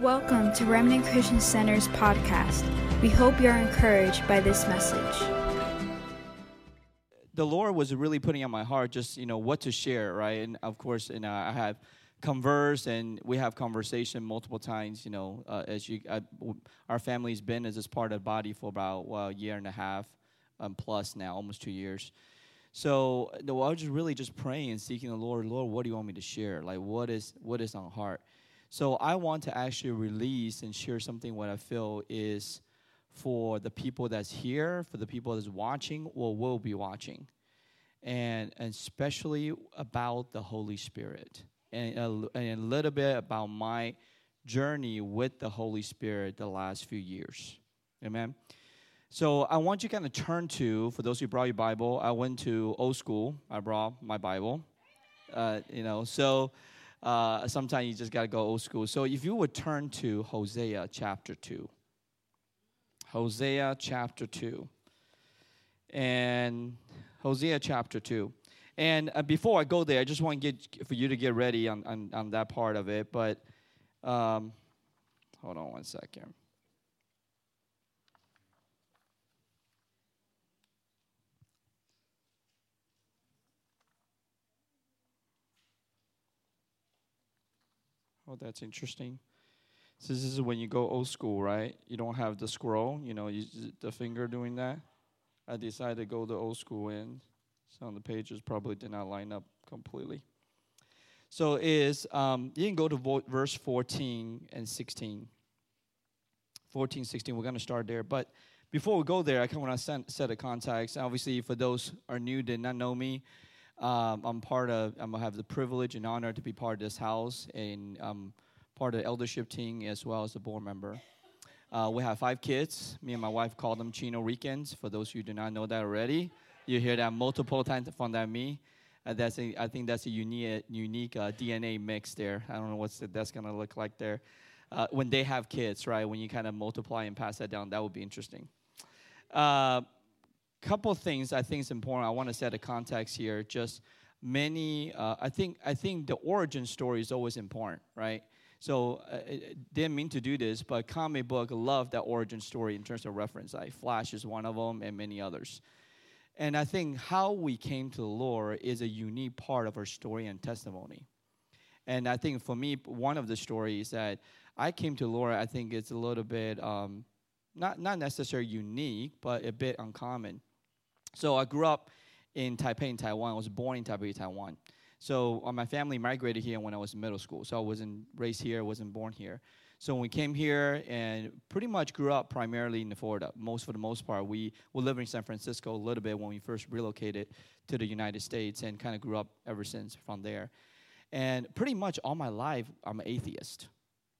Welcome to Remnant Christian Center's podcast. We hope you're encouraged by this message. the Lord was really putting on my heart just you know what to share, right? And of course, and I have conversed and we have conversation multiple times. You know, uh, as you, I, our family's been as this part of body for about well, a year and a half um, plus now, almost two years. So I was just really just praying and seeking the Lord. Lord, what do you want me to share? Like, what is what is on heart? So I want to actually release and share something what I feel is for the people that's here, for the people that's watching or will be watching, and, and especially about the Holy Spirit, and a, and a little bit about my journey with the Holy Spirit the last few years. Amen. So I want you to kind of turn to, for those who brought your Bible, I went to old school. I brought my Bible. Uh, you know, so uh, sometimes you just got to go old school. So if you would turn to Hosea chapter 2. Hosea chapter 2. And Hosea chapter 2. And uh, before I go there, I just want to get for you to get ready on, on, on that part of it. But um, hold on one second. Oh, that's interesting. So this is when you go old school, right? You don't have the scroll, you know, you, the finger doing that. I decided to go the old school in. Some of the pages probably did not line up completely. So is um, you can go to verse 14 and 16. 14, 16, we're going to start there. But before we go there, I kind of want to set a context. Obviously, for those are new, did not know me, um, I'm part of, I'm to have the privilege and honor to be part of this house and um, part of the eldership team as well as a board member. Uh, we have five kids. Me and my wife call them Chino Ricans. For those who do not know that already, you hear that multiple times from that me. Uh, that's a, I think that's a unique, unique uh, DNA mix there. I don't know what that's to look like there. Uh, when they have kids, right? When you kind of multiply and pass that down, that would be interesting. Uh, couple things I think is important. I want to set a context here. Just many, uh, I think, I think the origin story is always important, right? So uh, didn't mean to do this, but comic book love that origin story in terms of reference. Like Flash is one of them, and many others. And I think how we came to the Lord is a unique part of our story and testimony. And I think for me, one of the stories that I came to Lord, I think it's a little bit um, not not necessarily unique, but a bit uncommon. So I grew up in Taipei, in Taiwan. I was born in Taipei, Taiwan. So uh, my family migrated here when I was in middle school. So I wasn't raised here, I wasn't born here. So when we came here and pretty much grew up primarily in Florida, most for the most part, we were living in San Francisco a little bit when we first relocated to the United States and kind of grew up ever since from there. And pretty much all my life, I'm an atheist,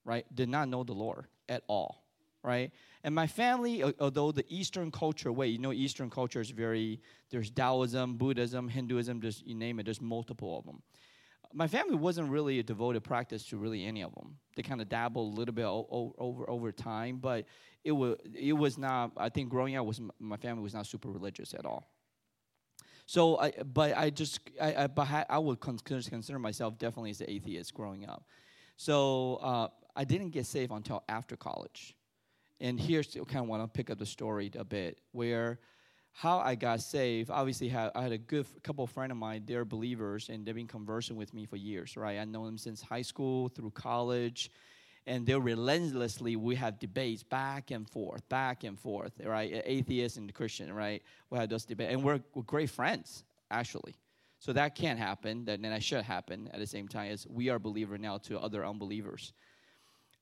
right? Did not know the Lord at all, right? And my family, although the Eastern culture way, you know, Eastern culture is very, there's Taoism, Buddhism, Hinduism, just you name it, there's multiple of them. My family wasn't really a devoted practice to really any of them. They kind of dabbled a little bit over over time, but it was it was not. I think growing up was my family was not super religious at all. So, I, but I just, I, I, but I would consider myself definitely as an atheist growing up. So uh, I didn't get saved until after college and here's kind of want to pick up the story a bit where how I got saved. Obviously, I had a good couple of friends of mine. They're believers, and they've been conversing with me for years. Right, I know them since high school through college, and they're relentlessly. We have debates back and forth, back and forth. Right, atheist and Christian. Right, we have those debates, and we're, we're great friends actually. So that can't happen. That then that should happen at the same time as we are believer now to other unbelievers.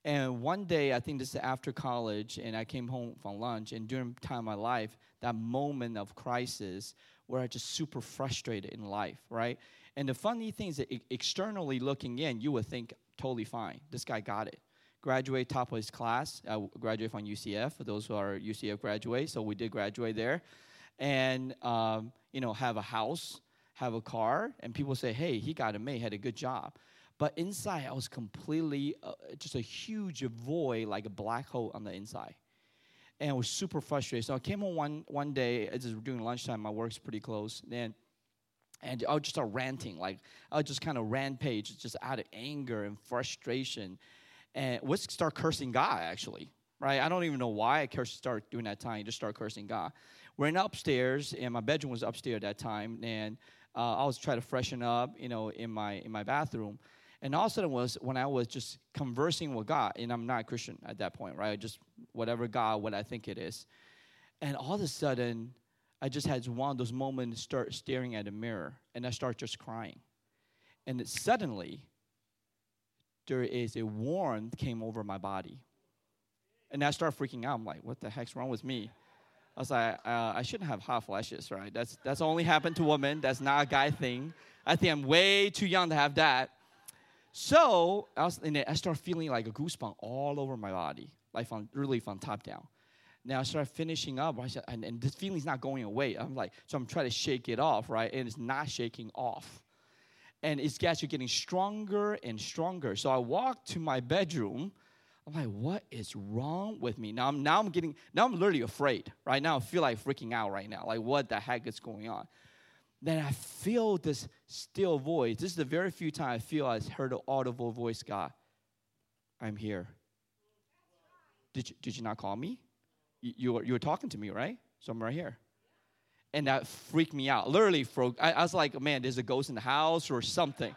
And one day, I think this is after college, and I came home from lunch, and during time of my life, that moment of crisis where I just super frustrated in life, right? And the funny thing is that externally looking in, you would think totally fine. This guy got it. Graduate top of his class. I graduated from UCF. For those who are UCF graduates, so we did graduate there, and um, you know have a house, have a car, and people say, "Hey, he got it made. Had a good job." But inside, I was completely uh, just a huge void, like a black hole on the inside. And I was super frustrated. So I came home one, one day, was during lunchtime, my work's pretty close. Then, and I would just start ranting. Like, I would just kind of rampage, just out of anger and frustration. and we start cursing God actually, right? I don't even know why I cursed, start doing that time. Just start cursing God. We're in upstairs, and my bedroom was upstairs at that time, and uh, I was trying to freshen up, you know, in my in my bathroom. And all of a sudden was when I was just conversing with God, and I'm not a Christian at that point, right? Just whatever God, what I think it is. And all of a sudden, I just had one of those moments start staring at a mirror, and I start just crying. And suddenly, there is a warmth came over my body. And I start freaking out. I'm like, what the heck's wrong with me? I was like, uh, I shouldn't have hot flashes, right? That's, that's only happened to women. That's not a guy thing. I think I'm way too young to have that. So I, was, in and I start feeling like a goosebump all over my body, like from, really from top down. Now I start finishing up, I said, and, and this feeling's not going away. I'm like, so I'm trying to shake it off, right? And it's not shaking off. And it's actually getting stronger and stronger. So I walk to my bedroom. I'm like, what is wrong with me? Now I'm now I'm getting now I'm literally afraid. Right now I feel like freaking out right now. Like what the heck is going on? Then I feel this still voice. This is the very few times I feel I've heard an audible voice, God, I'm here. Did you, did you not call me? You, you, were, you were talking to me, right? So I'm right here. And that freaked me out. Literally, I, I was like, man, there's a ghost in the house or something.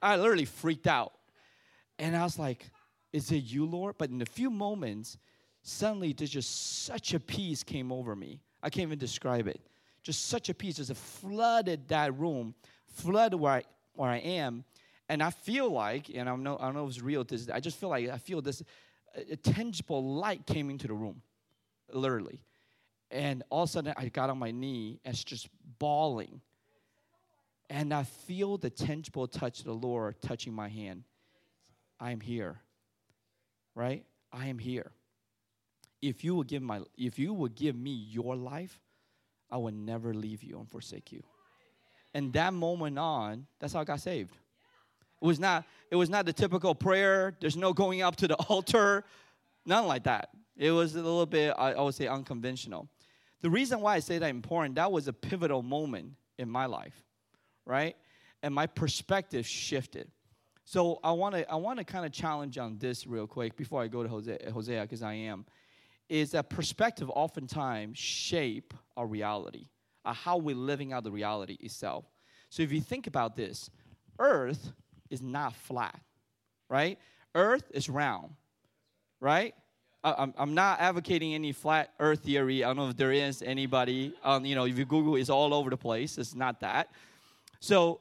I literally freaked out. And I was like, is it you, Lord? But in a few moments, suddenly there's just such a peace came over me. I can't even describe it. Just such a peace. Just flooded that room, flooded where I, where I am. And I feel like, and I don't know, I don't know if it's real, this, I just feel like I feel this a tangible light came into the room literally. And all of a sudden, I got on my knee and just bawling. And I feel the tangible touch of the Lord touching my hand. I am here. Right? I am here. If you will give my if you would give me your life, I would never leave you and forsake you. And that moment on, that's how I got saved. It was not it was not the typical prayer. There's no going up to the altar. None like that. It was a little bit, I would say, unconventional. The reason why I say that important, that was a pivotal moment in my life, right? And my perspective shifted. So I want to I want to kind of challenge on this real quick before I go to Hosea because I am is that perspective oftentimes shape our reality, uh, how we're living out the reality itself. So if you think about this, Earth is not flat, right? Earth is round, right? I'm, I'm not advocating any flat earth theory. I don't know if there is anybody. Um, you know, if you Google, it's all over the place. It's not that. So,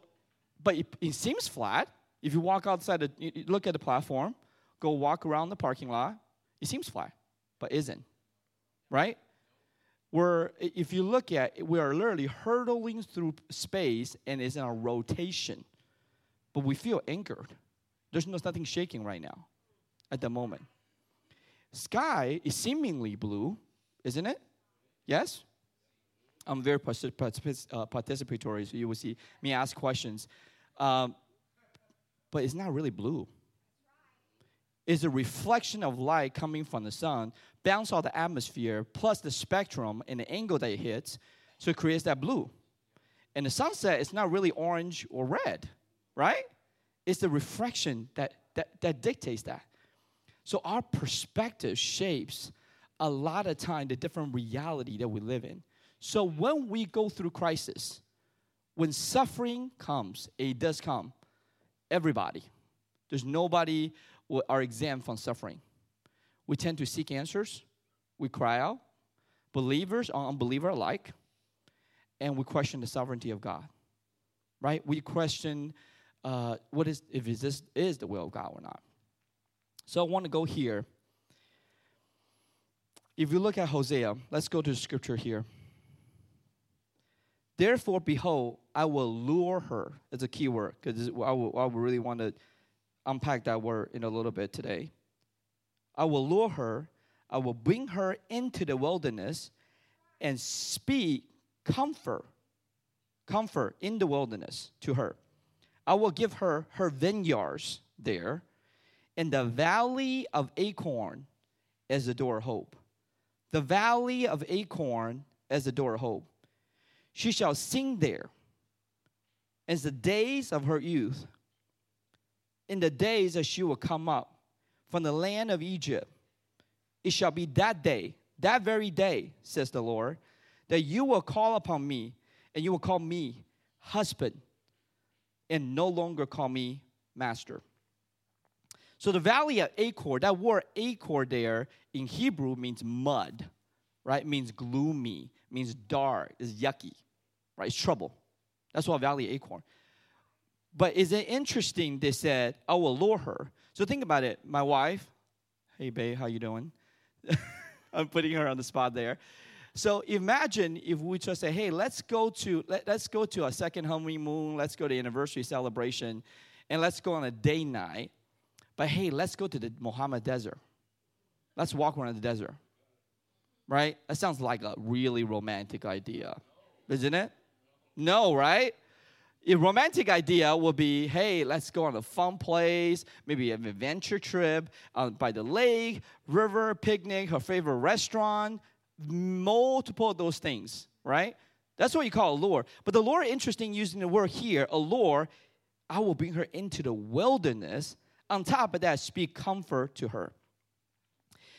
but it, it seems flat. If you walk outside, the, you look at the platform, go walk around the parking lot, it seems flat, but isn't. Right? We're, if you look at it, we are literally hurtling through space and it's in a rotation, but we feel anchored. There's no, nothing shaking right now at the moment. Sky is seemingly blue, isn't it? Yes? I'm very uh, participatory, so you will see me ask questions. Um, but it's not really blue. It's a reflection of light coming from the sun, bounce off the atmosphere, plus the spectrum and the angle that it hits, so it creates that blue. And the sunset is not really orange or red, right? It's the reflection that, that, that dictates that. So our perspective shapes a lot of time the different reality that we live in. So when we go through crisis, when suffering comes, it does come. Everybody. There's nobody are exempt from suffering. We tend to seek answers. We cry out. Believers or unbeliever alike. And we question the sovereignty of God. Right? We question uh, what is if this is the will of God or not. So I want to go here. If you look at Hosea, let's go to scripture here. Therefore, behold, I will lure her. It's a key word because I, I really want to unpack that word in a little bit today. I will lure her. I will bring her into the wilderness and speak comfort, comfort in the wilderness to her. I will give her her vineyards there in the valley of Achor as the door of hope. The valley of Achor as the door of hope. She shall sing there as the days of her youth, in the days that she will come up from the land of Egypt. It shall be that day, that very day, says the Lord, that you will call upon me, and you will call me husband, and no longer call me master. So the valley of Achor, that word Achor there in Hebrew means mud, right? It means gloomy, means dark, is yucky, right? It's trouble. That's what valley Achor. But is it interesting? They said, oh, "I will lure her." So think about it. My wife, hey babe, how you doing? I'm putting her on the spot there. So imagine if we just say, "Hey, let's go to let, let's go to a second honeymoon. Let's go to anniversary celebration, and let's go on a day night." But hey, let's go to the Mojave Desert. Let's walk around the desert. Right? That sounds like a really romantic idea, isn't it? No, right? A romantic idea would be, hey, let's go on a fun place, maybe an adventure trip uh, by the lake, river, picnic, her favorite restaurant, multiple of those things, right? That's what you call a lure. But the lure, interesting using the word here, a lure, I will bring her into the wilderness. On top of that, speak comfort to her.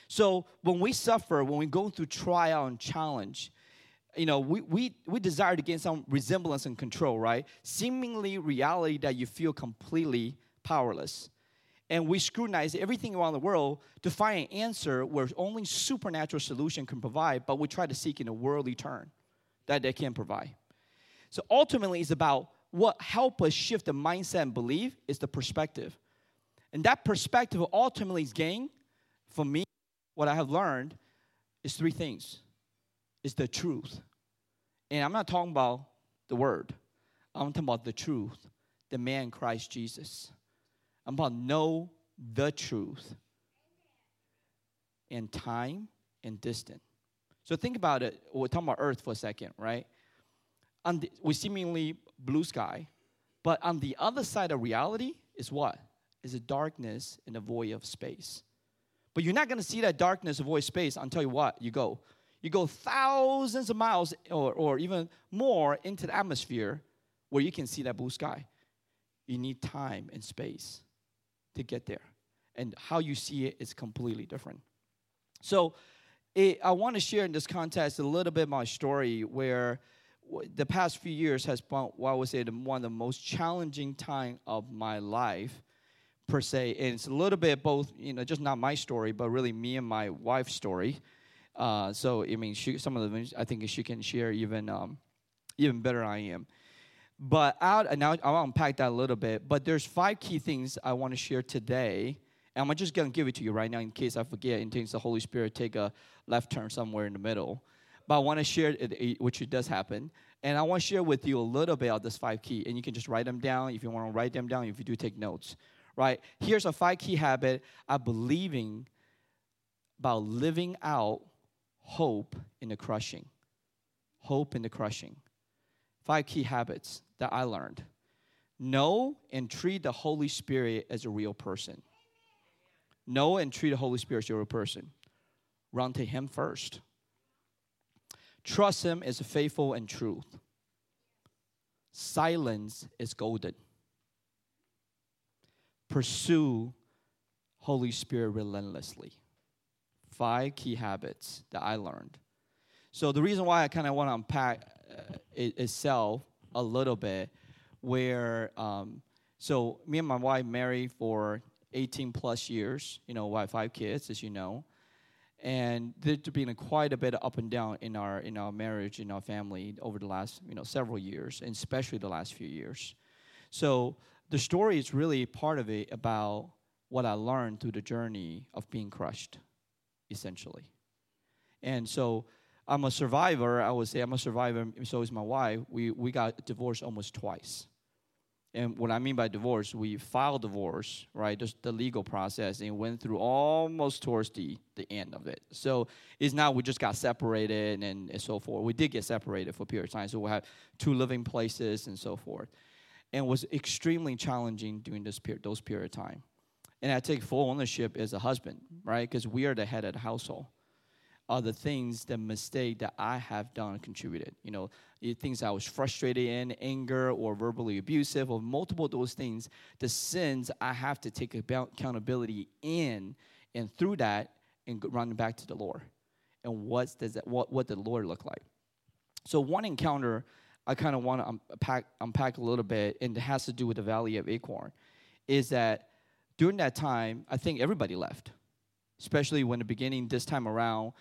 So when we suffer, when we go through trial and challenge, you know, we, we, we desire to gain some resemblance and control, right? Seemingly reality that you feel completely powerless. And we scrutinize everything around the world to find an answer where only supernatural solution can provide, but we try to seek in a worldly turn that they can provide. So ultimately, it's about what help us shift the mindset and belief is the perspective. And that perspective ultimately is gained, for me, what I have learned is three things is the truth. And I'm not talking about the word, I'm talking about the truth, the man Christ Jesus. I'm about know the truth in time and distance. So think about it. We're talking about Earth for a second, right? On the, we seemingly blue sky, but on the other side of reality is what? Is a darkness and a void of space. But you're not going to see that darkness, void space until you what? You go you go thousands of miles or, or even more into the atmosphere where you can see that blue sky. You need time and space to get there. And how you see it is completely different. So, it, I want to share in this context a little bit my story where the past few years has been what I would say one of the most challenging time of my life per se. And it's a little bit both, you know, just not my story, but really me and my wife's story. Uh, so I mean, she, some of them I think she can share even um, even better I am. But out now I'll unpack that a little bit. But there's five key things I want to share today, and I'm just gonna give it to you right now in case I forget. In case the Holy Spirit take a left turn somewhere in the middle. But I want to share it, which it does happen, and I want to share with you a little bit of this five key, and you can just write them down if you want to write them down. If you do take notes, right? Here's a five key habit I believing about living out hope in the crushing. Hope in the crushing. Five key habits that I learned know and treat the Holy Spirit as a real person. Know and treat the Holy Spirit as a real person. Run to Him first. Trust Him as faithful and truth. Silence is golden. Pursue Holy Spirit relentlessly five key habits that I learned. So the reason why I kind of want to unpack uh, it, itself a little bit, where um, so me and my wife married for 18 plus years. You know, we have five kids, as you know, and there's been a quite a bit of up and down in our in our marriage, in our family over the last you know several years, and especially the last few years. So the story is really part of it about what I learned through the journey of being crushed essentially. And so I'm a survivor. I would say I'm a survivor. So is my wife. We we got divorced almost twice. And what I mean by divorce, we filed divorce, right? Just the legal process, and went through almost towards the, the end of it. So it's not we just got separated and, and so forth. We did get separated for a period of time, so we have two living places and so forth. And was extremely challenging during this period, those period of time and I take full ownership as a husband, right? Because we are the head of the household. are the things, the mistake that I have done contributed. You know, things I was frustrated in, anger or verbally abusive, or multiple those things, the sins I have to take accountability in, and through that, and run back to the Lord. And what does that, what what the Lord look like? So one encounter I kind of want to unpack, unpack a little bit, and it has to do with the Valley of Achor, is that during that time, I think everybody left, especially when the beginning this time around.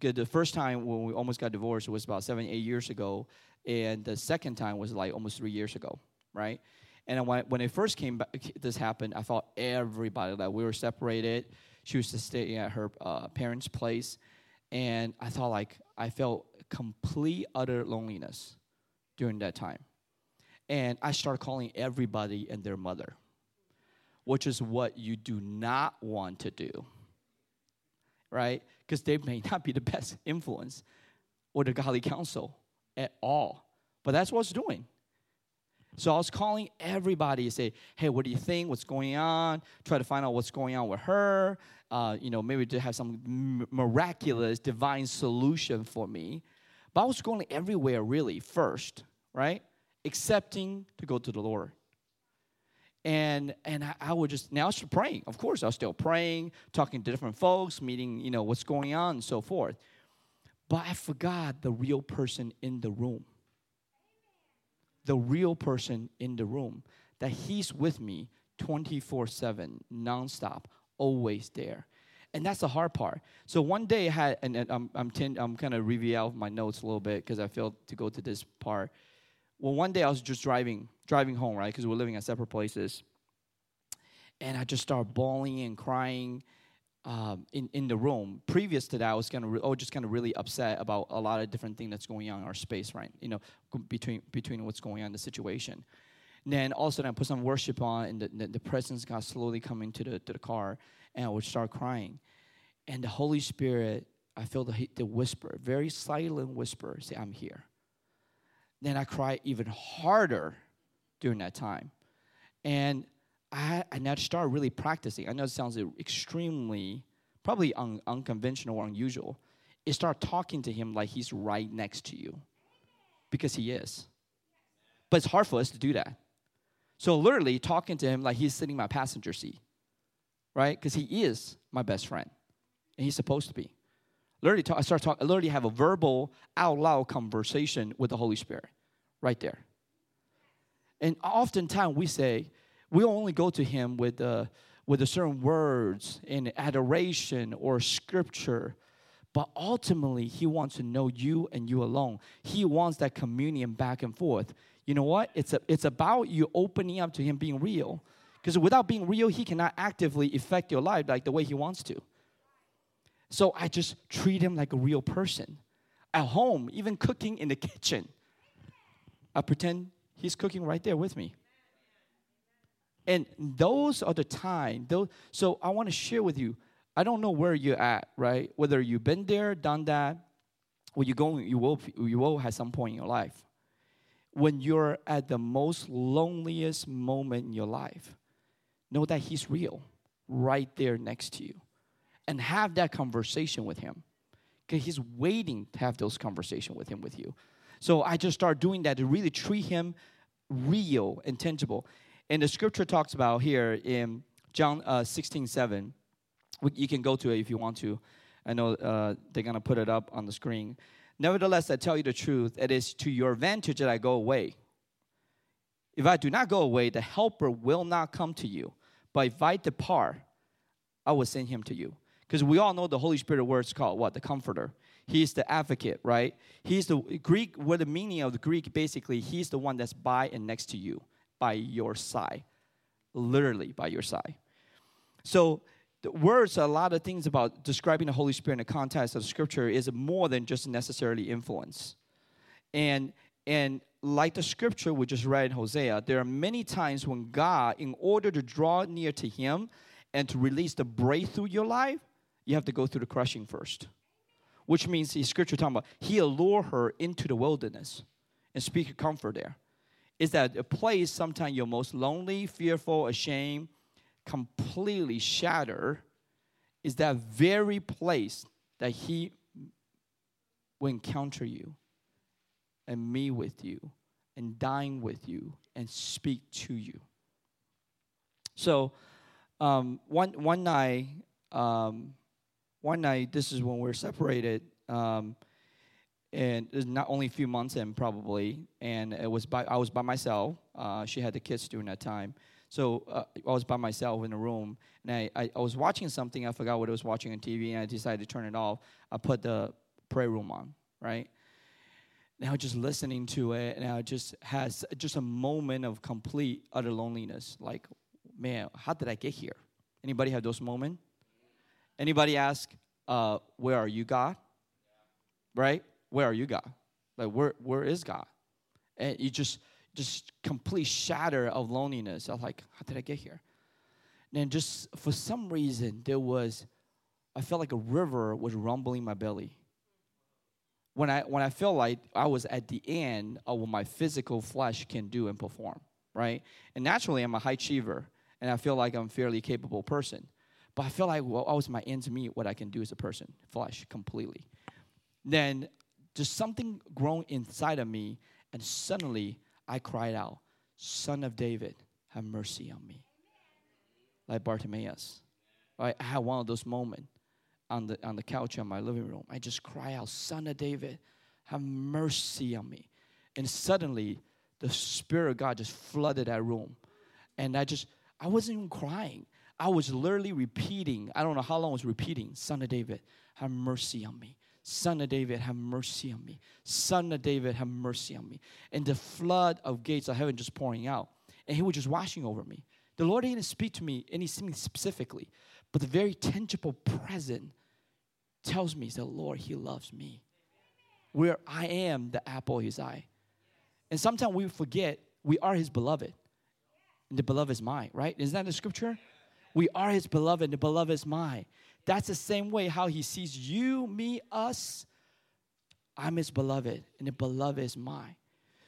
The first time when we almost got divorced was about seven, eight years ago, and the second time was like almost three years ago, right? And when, it first came back, this happened, I thought everybody that we were separated. She was staying at her uh, parents' place, and I thought like I felt complete utter loneliness during that time. And I started calling everybody and their mother, which is what you do not want to do, right? Because they may not be the best influence or the godly counsel at all. But that's what I was doing. So I was calling everybody to say, hey, what do you think? What's going on? Try to find out what's going on with her. Uh, you know, maybe to have some miraculous divine solution for me. But I was going everywhere really first, right? Accepting to go to the Lord. And and I, I would just now I was praying. Of course, I was still praying, talking to different folks, meeting, you know, what's going on and so forth. But I forgot the real person in the room. The real person in the room. That he's with me 24-7, nonstop, always there and that's the hard part. So one day I had, and, I'm I'm, ten, I'm kind of review out my notes a little bit because I failed to go to this part. Well, one day I was just driving driving home, right? Because we are living at separate places, and I just started bawling and crying. Um, in, in the room. Previous to that, I was kind of re- oh, just kind of really upset about a lot of different things that's going on in our space, right? You know, between between what's going on in the situation. And then all of a sudden, I put some worship on, and the, the, the presence got slowly coming to the to the car, and I would start crying. And the Holy Spirit, I feel the, the whisper, very silent whisper, say, I'm here. Then I cry even harder during that time. And I, I started really practicing. I know it sounds extremely, probably un, unconventional or unusual. It start talking to him like he's right next to you because he is. But it's hard for us to do that. So literally talking to him like he's sitting in my passenger seat right? Because he is my best friend, and he's supposed to be. Literally, talk, I start talking. Literally, have a verbal, out loud conversation with the Holy Spirit, right there. And oftentimes we say we only go to Him with uh, with a certain words in adoration or scripture, but ultimately He wants to know you and you alone. He wants that communion back and forth. You know what? It's a, it's about you opening up to Him being real because without being real, he cannot actively affect your life like the way he wants to. So I just treat him like a real person. At home, even cooking in the kitchen, I pretend he's cooking right there with me. And those are the time. Those, so I want to share with you. I don't know where you're at, right? Whether you've been there, done that, or you're going, you will, you will at some point in your life. When you're at the most loneliest moment in your life, know that He's real right there next to you. And have that conversation with Him. Because He's waiting to have those conversations with Him with you. So I just start doing that to really treat Him real and tangible. And the scripture talks about here in John uh, 16 7. You can go to it if you want to. I know uh, they're to put it up on the screen. Nevertheless, I tell you the truth, it is to your advantage that I go away. If I do not go away, the helper will not come to you. But if I depart, I will send him to you. Because we all know the Holy Spirit word is called what? The comforter. He's the advocate, right? He's the Greek, what the meaning of the Greek, basically, he's the one that's by and next to you, by your side. Literally by your side. So the words, a lot of things about describing the Holy Spirit in the context of scripture is more than just necessarily influence. And and like the scripture we just read in Hosea, there are many times when God, in order to draw near to Him and to release the breakthrough your life, you have to go through the crushing first. Which means the scripture talking about He allure her into the wilderness and speak a comfort there. Is that a place sometimes you're most lonely, fearful, ashamed, completely shattered? Is that very place that He will encounter you and meet with you and dine with you and speak to you. So, um, one one night, um, one night, this is when we're separated, um, and it's not only a few months in probably, and it was by I was by myself. Uh, she had the kids during that time, so uh, I was by myself in a room, and I, I, I was watching something. I forgot what I was watching on TV, and I decided to turn it off. I put the prayer room on, right? Now just listening to it, and I just has just a moment of complete utter loneliness. Like, man, how did I get here? Anybody have those moments? Anybody ask, uh, where are you, God? Right? Where are you, God? Like, where where is God? And you just just complete shatter of loneliness. I was like, how did I get here? And then just for some reason, there was, I felt like a river was rumbling my belly. When I when I felt like I was at the end of what my physical flesh can do and perform, right? And naturally, I'm a high achiever, and I feel like I'm a fairly capable person. But I feel like well, I was my end to meet what I can do as a person, flesh completely. Then just something grown inside of me, and suddenly I cried out, Son of David, have mercy on me. Like Bartimaeus. Right? I had one of those moments on the, on the couch in my living room. I just cry out, Son of David, have mercy on me. And suddenly, the Spirit of God just flooded that room. And I just, I wasn't even crying. I was literally repeating, I don't know how long I was repeating, Son of David, have mercy on me. Son of David, have mercy on me. Son of David, have mercy on me. And the flood of gates of heaven just pouring out. And he was just washing over me. The Lord didn't speak to me anything specifically, but the very tangible present tells me that Lord, He loves me. Where I am the apple of His eye. And sometimes we forget we are His beloved. And the beloved is mine, right? Isn't that the scripture? We are His beloved, and the beloved is mine. That's the same way how He sees you, me, us. I'm His beloved, and the beloved is mine.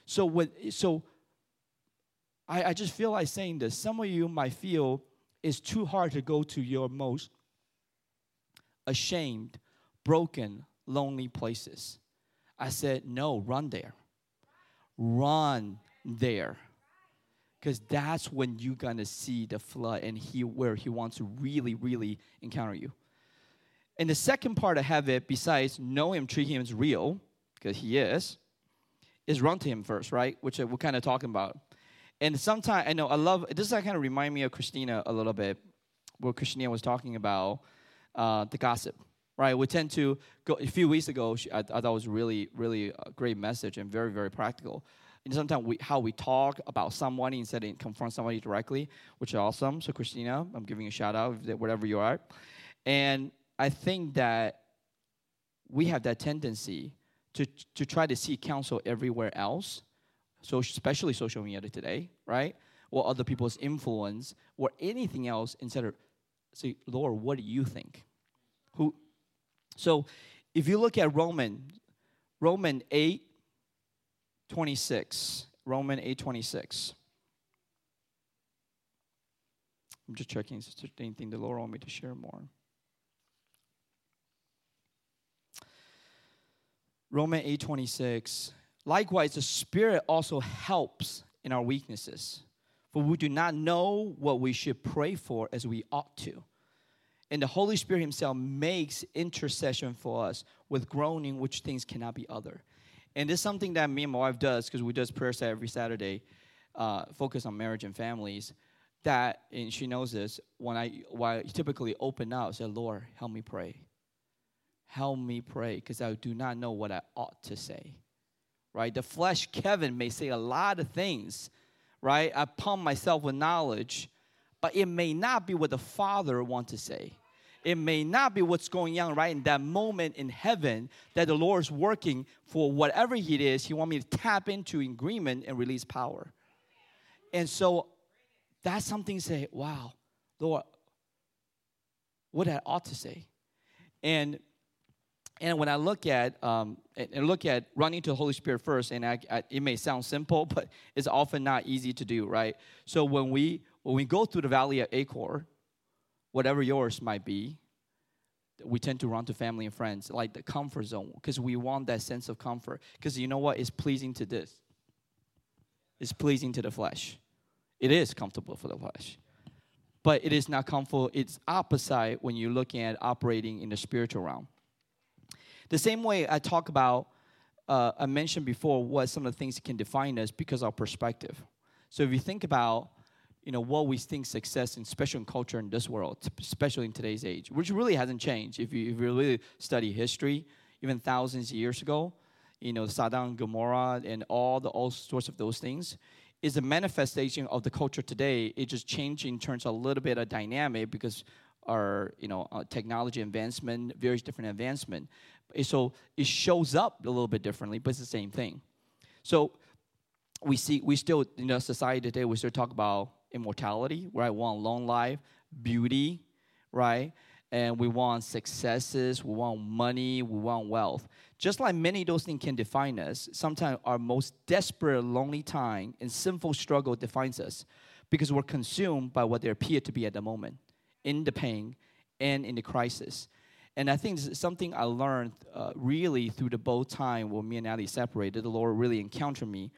So when so I, I just feel like saying this. Some of you might feel it's too hard to go to your most ashamed, broken, lonely places. I said, no, run there. Run there. Because that's when you're gonna see the flood and he where he wants to really, really encounter you. And the second part of habit, besides know him, treat him as real, because he is, is run to him first, right? Which we're kind of talking about. And sometimes I know I love this. I kind of remind me of Christina a little bit, what Christina was talking about uh, the gossip, right? We tend to go. A few weeks ago, she, I, I thought it was really, really a great message and very, very practical. And sometimes we, how we talk about someone instead of confront somebody directly, which is awesome. So Christina, I'm giving you a shout out, whatever you are. And I think that we have that tendency to to try to seek counsel everywhere else so especially social media today, right? Or other people's influence or anything else instead of say, Lord, what do you think? Who so if you look at Roman, Roman 8, 26. Roman 8, 26. I'm just checking if there's anything the Lord want me to share more. Roman 8, 26. Likewise, the Spirit also helps in our weaknesses, for we do not know what we should pray for as we ought to. And the Holy Spirit Himself makes intercession for us with groaning which things cannot be uttered. And this is something that me and my wife does because we does prayer set every Saturday, uh, focus on marriage and families. That and she knows this. When I when typically open up, say, "Lord, help me pray, help me pray," because I do not know what I ought to say right? The flesh, Kevin, may say a lot of things, right? I pump myself with knowledge, but it may not be what the Father wants to say. It may not be what's going on right in that moment in heaven that the Lord is working for whatever it is. He wants me to tap into agreement and release power. And so that's something to say, wow, Lord, what I ought to say. And and when I look at um, and look at running to the Holy Spirit first, and I, I, it may sound simple, but it's often not easy to do, right? So when we when we go through the valley of Achor, whatever yours might be, we tend to run to family and friends, like the comfort zone, because we want that sense of comfort. Because you know what is pleasing to this? It's pleasing to the flesh. It is comfortable for the flesh. But it is not comfortable. It's opposite when you're looking at operating in the spiritual realm. The same way I talk about, uh, I mentioned before what some of the things can define us because of perspective. So if you think about you know what we think success in special culture in this world, especially in today's age, which really hasn't changed. If you, if you really study history, even thousands of years ago, you know and Gomorrah and all the all sorts of those things is a manifestation of the culture today. It just changed in terms of a little bit of dynamic because our you know uh, technology advancement, various different advancement. So it shows up a little bit differently, but it's the same thing. So we see we still in you know, society today we still talk about immortality, right? We want long life, beauty, right? And we want successes, we want money, we want wealth. Just like many those things can define us, sometimes our most desperate, lonely time and sinful struggle defines us because we're consumed by what they appear to be at the moment, in the pain and in the crisis. And I think this is something I learned uh, really through the both time when me and Ali separated. The Lord really encountered me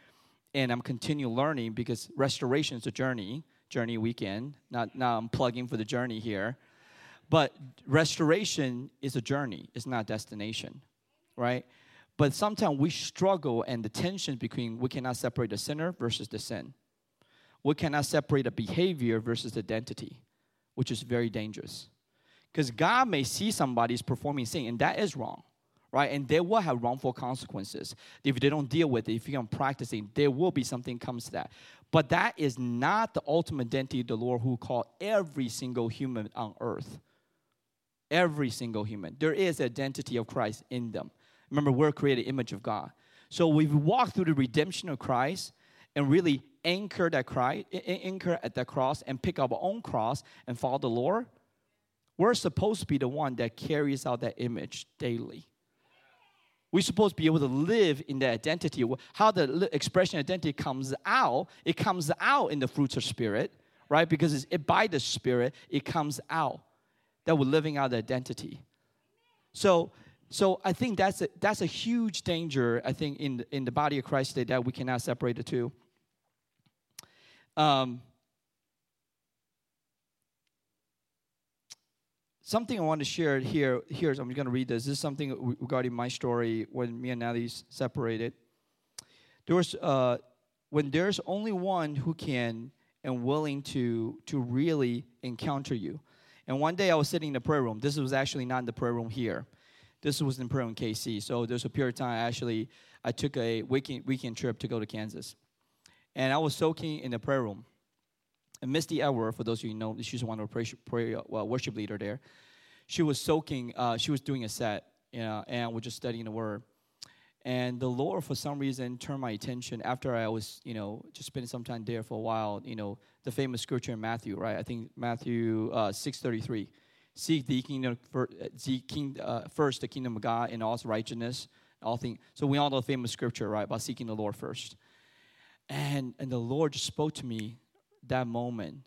and I'm continuing learning because restoration is a journey, journey weekend. Not now I'm plugging for the journey here, but restoration is a journey. It's not destination, right? But sometimes we struggle and the tension between we cannot separate the sinner versus the sin. We cannot separate the behavior versus identity, which is very dangerous. Because God may see somebody's performing sin, and that is wrong right? And they will have wrongful consequences. If they don't deal with it, if you're practicing, there will be something comes to that. But that is not the ultimate identity of the Lord who called every single human on earth. Every single human. There is identity of Christ in them. Remember, we're created image of God. So we've walked through the redemption of Christ and really anchor that Christ, anchor at that cross and pick up our own cross and follow the Lord. We're supposed to be the one that carries out that image daily. We're supposed to be able to live in the identity. How the expression identity comes out, it comes out in the fruits of spirit, right? Because it, by the spirit, it comes out that we're living out the identity. So, so I think that's a, that's a huge danger. I think in in the body of Christ today that we cannot separate the two. Um, something I want to share here. Here, I'm going to read this. This is something regarding my story when me and Natalie separated. There was uh, when there's only one who can and willing to to really encounter you. And one day I was sitting in the prayer room. This was actually not in the prayer room here. This was in prayer room KC. So there's a period of time actually I took a weekend weekend trip to go to Kansas, and I was soaking in the prayer room. And Misty Edward, for those of you who know, she's one of well, worship leader there. She was soaking, uh, she was doing a set, you know, and we're just studying the word. And the Lord, for some reason, turned my attention after I was, you know, just spending some time there for a while. You know, the famous scripture in Matthew, right? I think Matthew uh, six thirty three. Seek the kingdom, for, uh, king, uh, first the kingdom of God and all its righteousness, all things. So we all know the famous scripture, right, about seeking the Lord first. And and the Lord just spoke to me that moment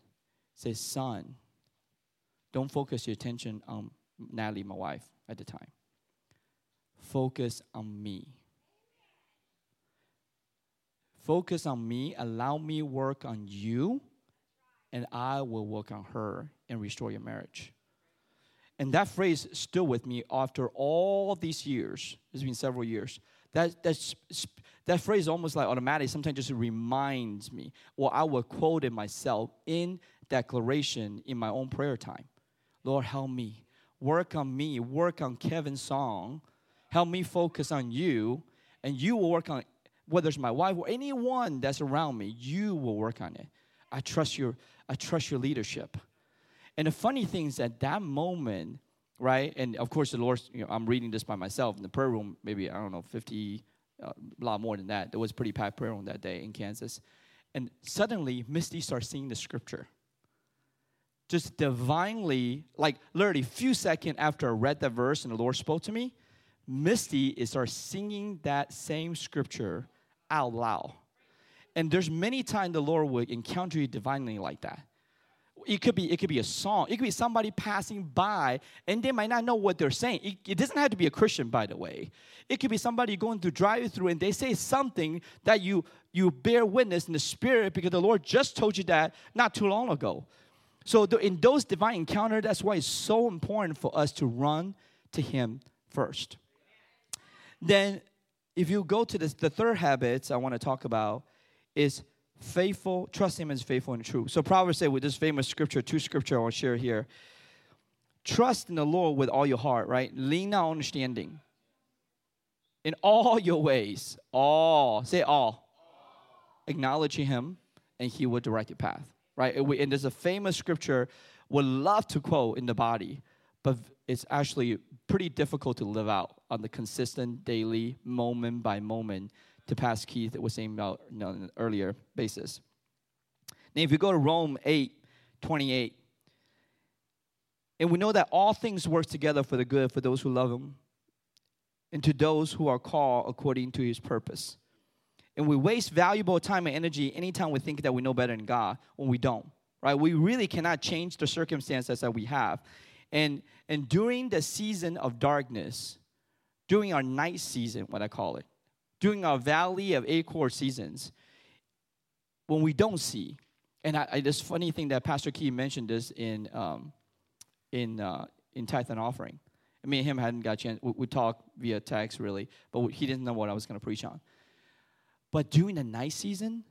says, Son, don't focus your attention on Natalie, my wife, at the time. Focus on me. Focus on me, allow me work on you, and I will work on her and restore your marriage. And that phrase still with me after all these years. It's been several years. That, that's, that phrase almost like automatic sometimes just reminds me, or I will quote it myself in declaration in my own prayer time. Lord, help me. Work on me. Work on Kevin's song. Help me focus on you. And you will work on whether it's my wife or anyone that's around me, you will work on it. I trust your I trust your leadership. And the funny thing is at that moment, right? And of course, the Lord, you know, I'm reading this by myself in the prayer room, maybe, I don't know, 50, uh, Uh, a lot more than that. There was pretty packed prayer that day in Kansas. And suddenly, Misty starts seeing the scripture. Just divinely, like literally a few seconds after I read that verse and the Lord spoke to me, Misty is start singing that same scripture out loud. And there's many times the Lord will encounter you divinely like that it could be it could be a song. It could be somebody passing by, and they might not know what they're saying. It, it doesn't have to be a Christian, by the way. It could be somebody going through drive-through, and they say something that you you bear witness in the spirit because the Lord just told you that not too long ago. So the, in those divine encounters, that's why it's so important for us to run to Him first. Then, if you go to this, the third habits I want to talk about is faithful, trust him as faithful and true. So Proverbs say with this famous scripture, two scripture I want to share here. Trust in the Lord with all your heart, right? Lean on understanding. In all your ways, all, say all. Acknowledge him and he will direct your path, right? And there's a famous scripture would love to quote in the body, but it's actually pretty difficult to live out on the consistent daily moment by moment to Pastor Keith that was saying about know, an earlier basis. Now, if you go to Rome 8 28, and we know that all things work together for the good for those who love Him and to those who are called according to His purpose. And we waste valuable time and energy anytime we think that we know better than God when we don't, right? We really cannot change the circumstances that we have. And, and during the season of darkness, during our night season, what I call it, during our valley of Achor seasons, when we don't see, and I, I, this funny thing that Pastor Key mentioned this in um, in uh, in tithe and offering. me and him hadn't got a chance. We, we talked via text really, but he didn't know what I was going to preach on. But during the night season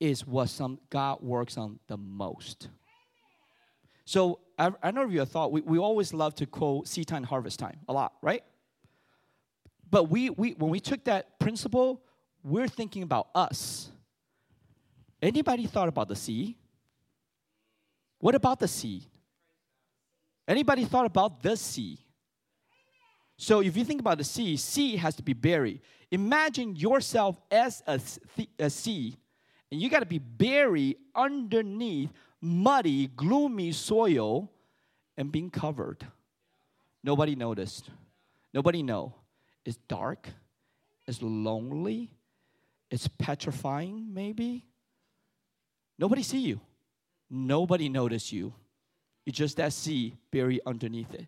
is what some God works on the most. So I, I know if you have thought we, we always love to quote seed time, harvest time a lot, right? But we, we when we took that principle, we're thinking about us. Anybody thought about the sea? What about the sea? Anybody thought about the sea? So if you think about the sea, sea has to be buried. Imagine yourself as a, a sea, and you got to be buried underneath muddy, gloomy soil and being covered. Nobody noticed. Nobody know. It's dark, it's lonely, it's petrifying, maybe. Nobody see you. Nobody notice you. It's just that sea buried underneath it.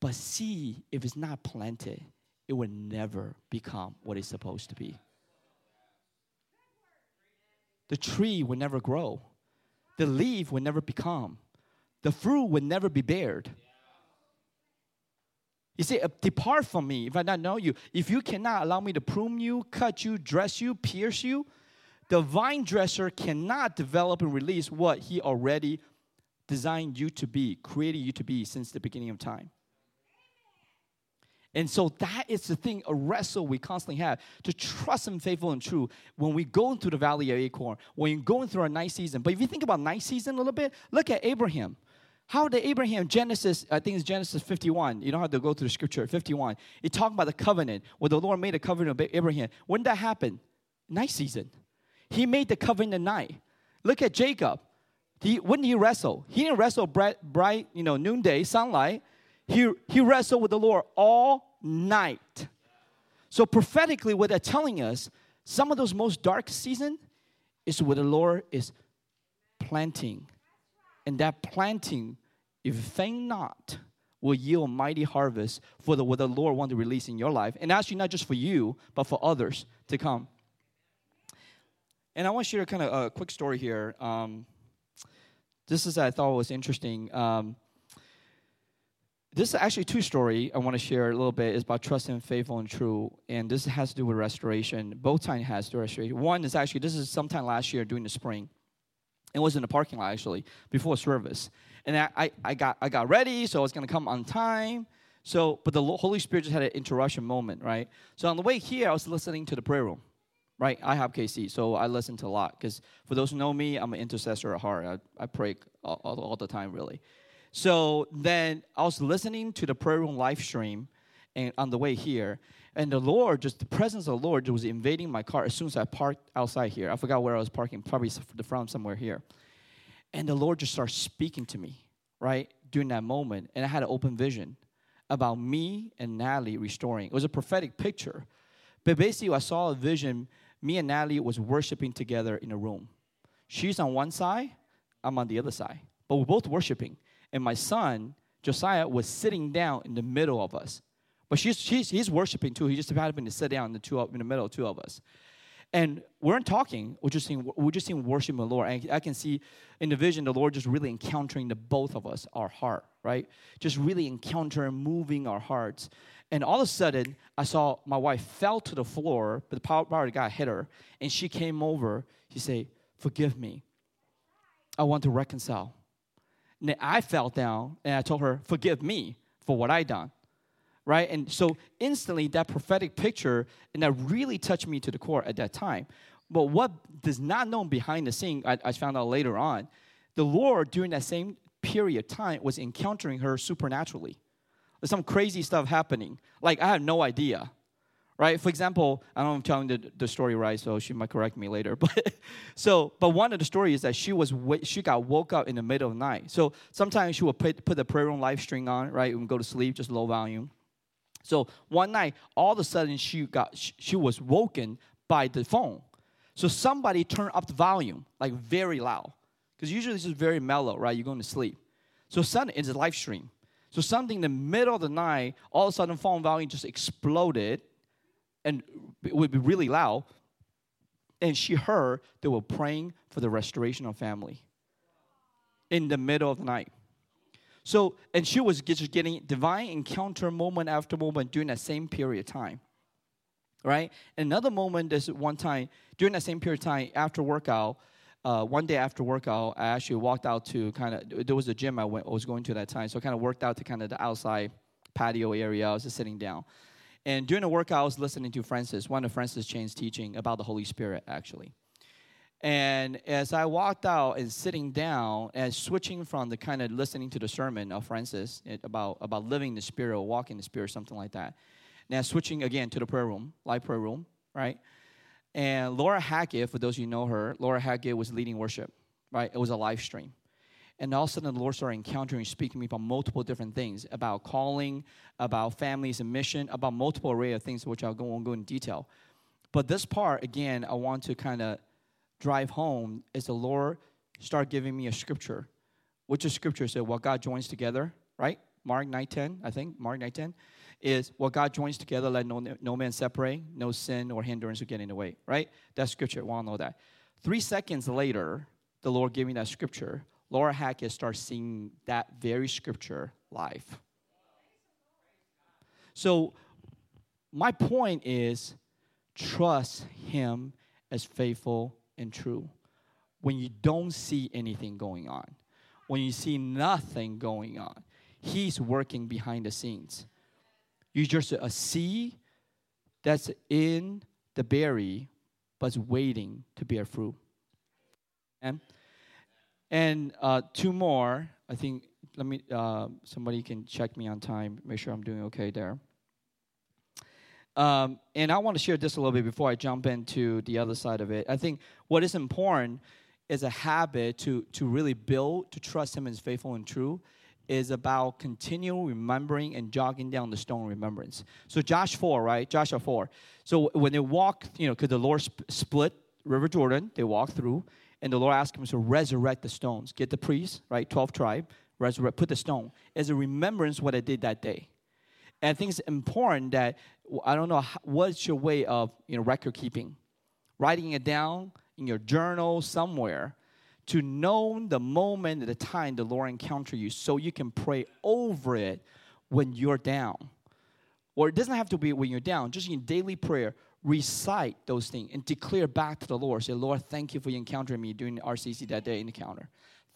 But sea, if it's not planted, it will never become what it's supposed to be. The tree will never grow. The leaf will never become. The fruit will never be bared. He said, uh, Depart from me if I not know you. If you cannot allow me to prune you, cut you, dress you, pierce you, the vine dresser cannot develop and release what he already designed you to be, created you to be since the beginning of time. And so that is the thing, a wrestle we constantly have to trust Him faithful and true when we go into the valley of Achor, when you're going through our night season. But if you think about night season a little bit, look at Abraham. How did Abraham, Genesis, I think it's Genesis 51. You don't have to go to the scripture, 51. It talked about the covenant, where the Lord made a covenant with Abraham. When did that happen? Night season. He made the covenant at night. Look at Jacob. He, when he wrestle? He didn't wrestle bright, bright you know, noonday, sunlight. He, he wrestled with the Lord all night. So prophetically, what they're telling us, some of those most dark season is where the Lord is planting and that planting, if faint not, will yield mighty harvest for the, what the Lord wants to release in your life. And actually, not just for you, but for others to come. And I want to share kind of a quick story here. Um, this is I thought was interesting. Um, this is actually two story I want to share a little bit is about trust and faithful and true, and this has to do with restoration. Both time has to restoration. One is actually this is sometime last year during the spring. It was in the parking lot actually before service, and I, I, I got I got ready, so I was gonna come on time. So, but the Holy Spirit just had an interruption moment, right? So on the way here, I was listening to the prayer room, right? I have KC, so I listen to a lot. Because for those who know me, I'm an intercessor at heart. I, I pray all, all, all the time, really. So then I was listening to the prayer room live stream, and on the way here, and the Lord, just the presence of the Lord, was invading my car as soon as I parked outside here. I forgot where I was parking, probably the front somewhere here. And the Lord just started speaking to me, right, during that moment. And I had an open vision about me and Natalie restoring. It was a prophetic picture. But basically, I saw a vision. Me and Natalie was worshiping together in a room. She's on one side, I'm on the other side. but we're both worshiping. And my son, Josiah, was sitting down in the middle of us. But she's, she's, he's worshiping too. He just happened to sit down in the, two, in the middle two of us. And we weren't talking, we're just seeing, we're just seeing worshiping the Lord. And I can see in the vision the Lord just really encountering the both of us, our heart, right? Just really encountering, moving our hearts. And all of a sudden, I saw my wife fell to the floor, but the power, power of God hit her. And she came over. She said, Forgive me. I want to reconcile. And I fell down and I told her, Forgive me for what I done. Right? And so instantly that prophetic picture, and that really touched me to the core at that time. But what does not known behind the scene, I, I found out later on, the Lord during that same period of time was encountering her supernaturally. There's some crazy stuff happening. Like I had no idea right? For example, I don't know if I'm telling the, the story right, so she might correct me later. But so, but one of the stories is that she was she got woke up in the middle of the night. So sometimes she would put put the prayer room live stream on, right, and go to sleep, just low volume. So one night, all of a sudden, she got she, was woken by the phone. So somebody turned up the volume like very loud, because usually this is very mellow, right? You're going to sleep. So suddenly, it's a live stream. So something in the middle of the night, all of a sudden, phone volume just exploded and it would be really loud. And she heard they were praying for the restoration of family in the middle of the night. So, and she was just getting divine encounter moment after moment during that same period of time. Right? Another moment, this one time, during that same period of time, after workout, uh, one day after workout, I actually walked out to kind of, there was a gym I, went, I was going to that time. So I kind of worked out to kind of the outside patio area. I was just sitting down. And during the workout, I was listening to Francis, one of Francis Chan's teaching about the Holy Spirit, actually. And as I walked out and sitting down and switching from the kind of listening to the sermon of Francis about, about living the Spirit or walking the Spirit, something like that. Now switching again to the prayer room, live prayer room, right? And Laura Hackett, for those you know her, Laura Hackett was leading worship, right? It was a live stream. And all of a sudden, the Lord started encountering, speaking me about multiple different things about calling, about families and mission, about multiple array of things, which I'll go on go in detail. But this part, again, I want to kind of drive home is the Lord start giving me a scripture, which is scripture said, what God joins together, right? Mark 9.10, I think, Mark 9.10, is what God joins together, let no, no man separate, no sin or hindrance will get in the way, right? That's scripture, we all know that. Three seconds later, the Lord gave me that scripture. Laura Hackett starts seeing that very scripture live. So, my point is trust Him as faithful and true. When you don't see anything going on, when you see nothing going on, He's working behind the scenes. You're just a seed that's in the berry, but's waiting to bear fruit. And and uh, two more. I think. Let me. Uh, somebody can check me on time. Make sure I'm doing okay there. Um, and I want to share this a little bit before I jump into the other side of it. I think what is important is a habit to to really build to trust Him as faithful and true is about continual remembering and jogging down the stone remembrance. So Josh 4, right? Joshua 4. So when they walk, you know, because the Lord sp- split River Jordan, they walk through, and the Lord asked him to resurrect the stones. Get the priests, right, 12 tribe, resurrect, put the stone as a remembrance what I did that day. And I think it's important that, I don't know, what's your way of, you know, record keeping? Writing it down in your journal somewhere to know the moment the time the Lord encounter you so you can pray over it when you're down. Or it doesn't have to be when you're down, just in daily prayer recite those things and declare back to the Lord. Say, Lord, thank you for encountering me during the RCC that day in the counter.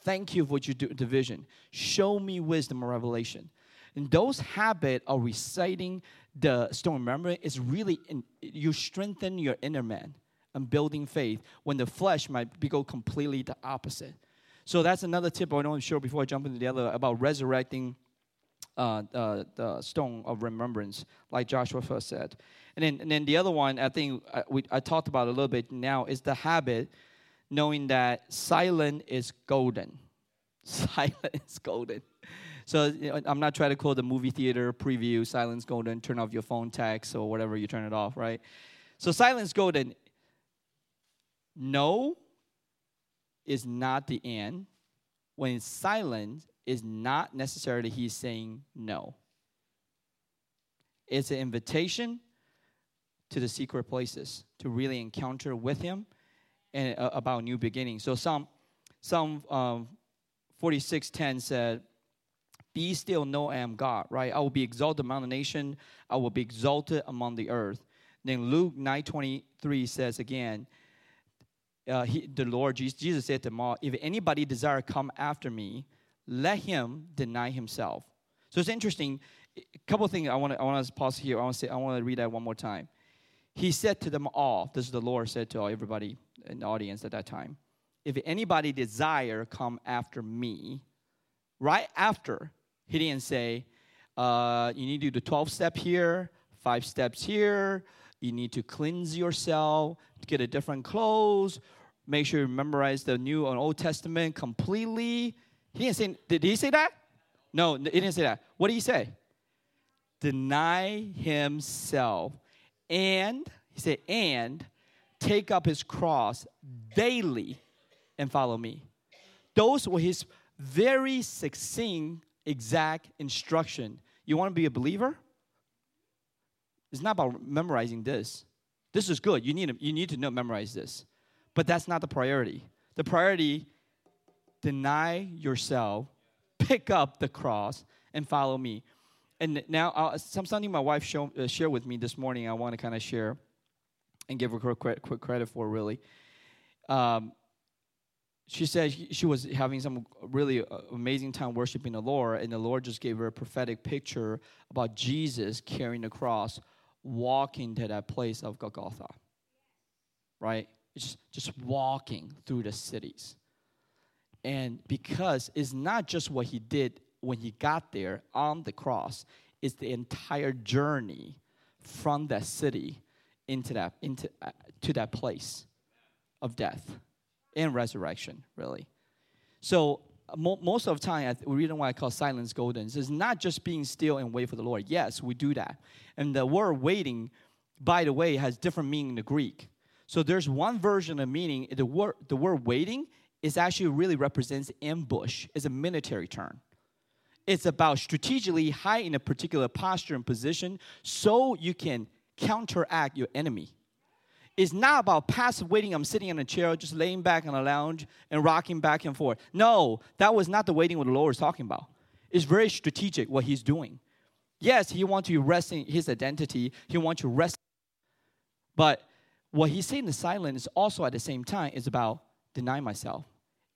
Thank you for what you do the vision. Show me wisdom and revelation. And those habit of reciting the stone remember is really in, you strengthen your inner man and building faith when the flesh might be go completely the opposite. So that's another tip I want to share before I jump into the other about resurrecting uh, uh, the stone of remembrance, like Joshua first said. And then, and then the other one, I think I, uh, we, I talked about a little bit now, is the habit knowing that silent is golden. Silent is golden. So I'm not trying to call the movie theater preview silence golden, turn off your phone text or whatever, you turn it off, right? So silence golden. No is not the end when it's silent is not necessarily he's saying no. It's an invitation to the secret places to really encounter with him and uh, about new beginnings. So Psalm Psalm um, 46:10 said, "Be still, know I am God." Right? I will be exalted among the nation. I will be exalted among the earth. Then Luke 9:23 says again, uh, he, the Lord Jesus, Jesus said to them all, "If anybody desire come after me, let him deny himself." So it's interesting. A couple of things I want to I want to pause here. I want to say I want to read that one more time. He said to them all. This is the Lord said to all everybody in the audience at that time. If anybody desire come after me, right after he didn't say, uh, you need to do the 12 step here, five steps here. You need to cleanse yourself, get a different clothes, make sure you memorize the New and Old Testament completely. He didn't say, did he say that? No, he didn't say that. What did he say? Deny himself. And, he said, and take up his cross daily and follow me. Those were his very succinct, exact instruction. You want to be a believer? It's not about memorizing this. This is good. You need to, you need to know memorize this. But that's not the priority. The priority deny yourself, pick up the cross and follow me. And now uh, something my wife show, uh, shared with me this morning I want to kind of share and give her quick, quick credit for really. Um, she said she was having some really uh, amazing time worshiping the Lord, and the Lord just gave her a prophetic picture about Jesus carrying the cross walking to that place of Golgotha. Right? Just, just walking through the cities. And because it's not just what he did when he got there on the cross, it's the entire journey from that city into that into uh, to that place of death and resurrection, really. So uh, mo- most of the time, the reason why I call silence golden is not just being still and wait for the Lord. Yes, we do that. And the word waiting, by the way, has different meaning in the Greek. So there's one version of meaning, the word, the word waiting is actually really represents ambush. It's a military term. It's about strategically hiding a particular posture and position so you can counteract your enemy. It's not about passive waiting. I'm sitting in a chair, just laying back on a lounge and rocking back and forth. No, that was not the waiting what the Lord is talking about. It's very strategic what He's doing. Yes, He wants to rest in His identity. He wants to rest. But what He's saying in the silent is also at the same time is about deny myself.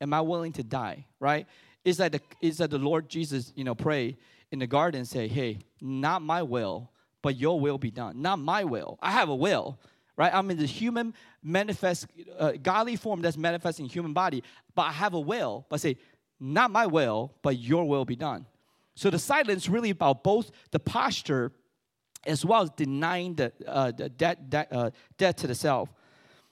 Am I willing to die? Right? Is that the is that the Lord Jesus, you know, pray in the garden say, "Hey, not my will, but Your will be done. Not my will. I have a will." Right? I'm in the human manifest, uh, godly form that's manifesting human body, but I have a will. But say, not my will, but your will be done. So the silence really about both the posture as well as denying the, uh, the debt, debt, uh, debt to the self.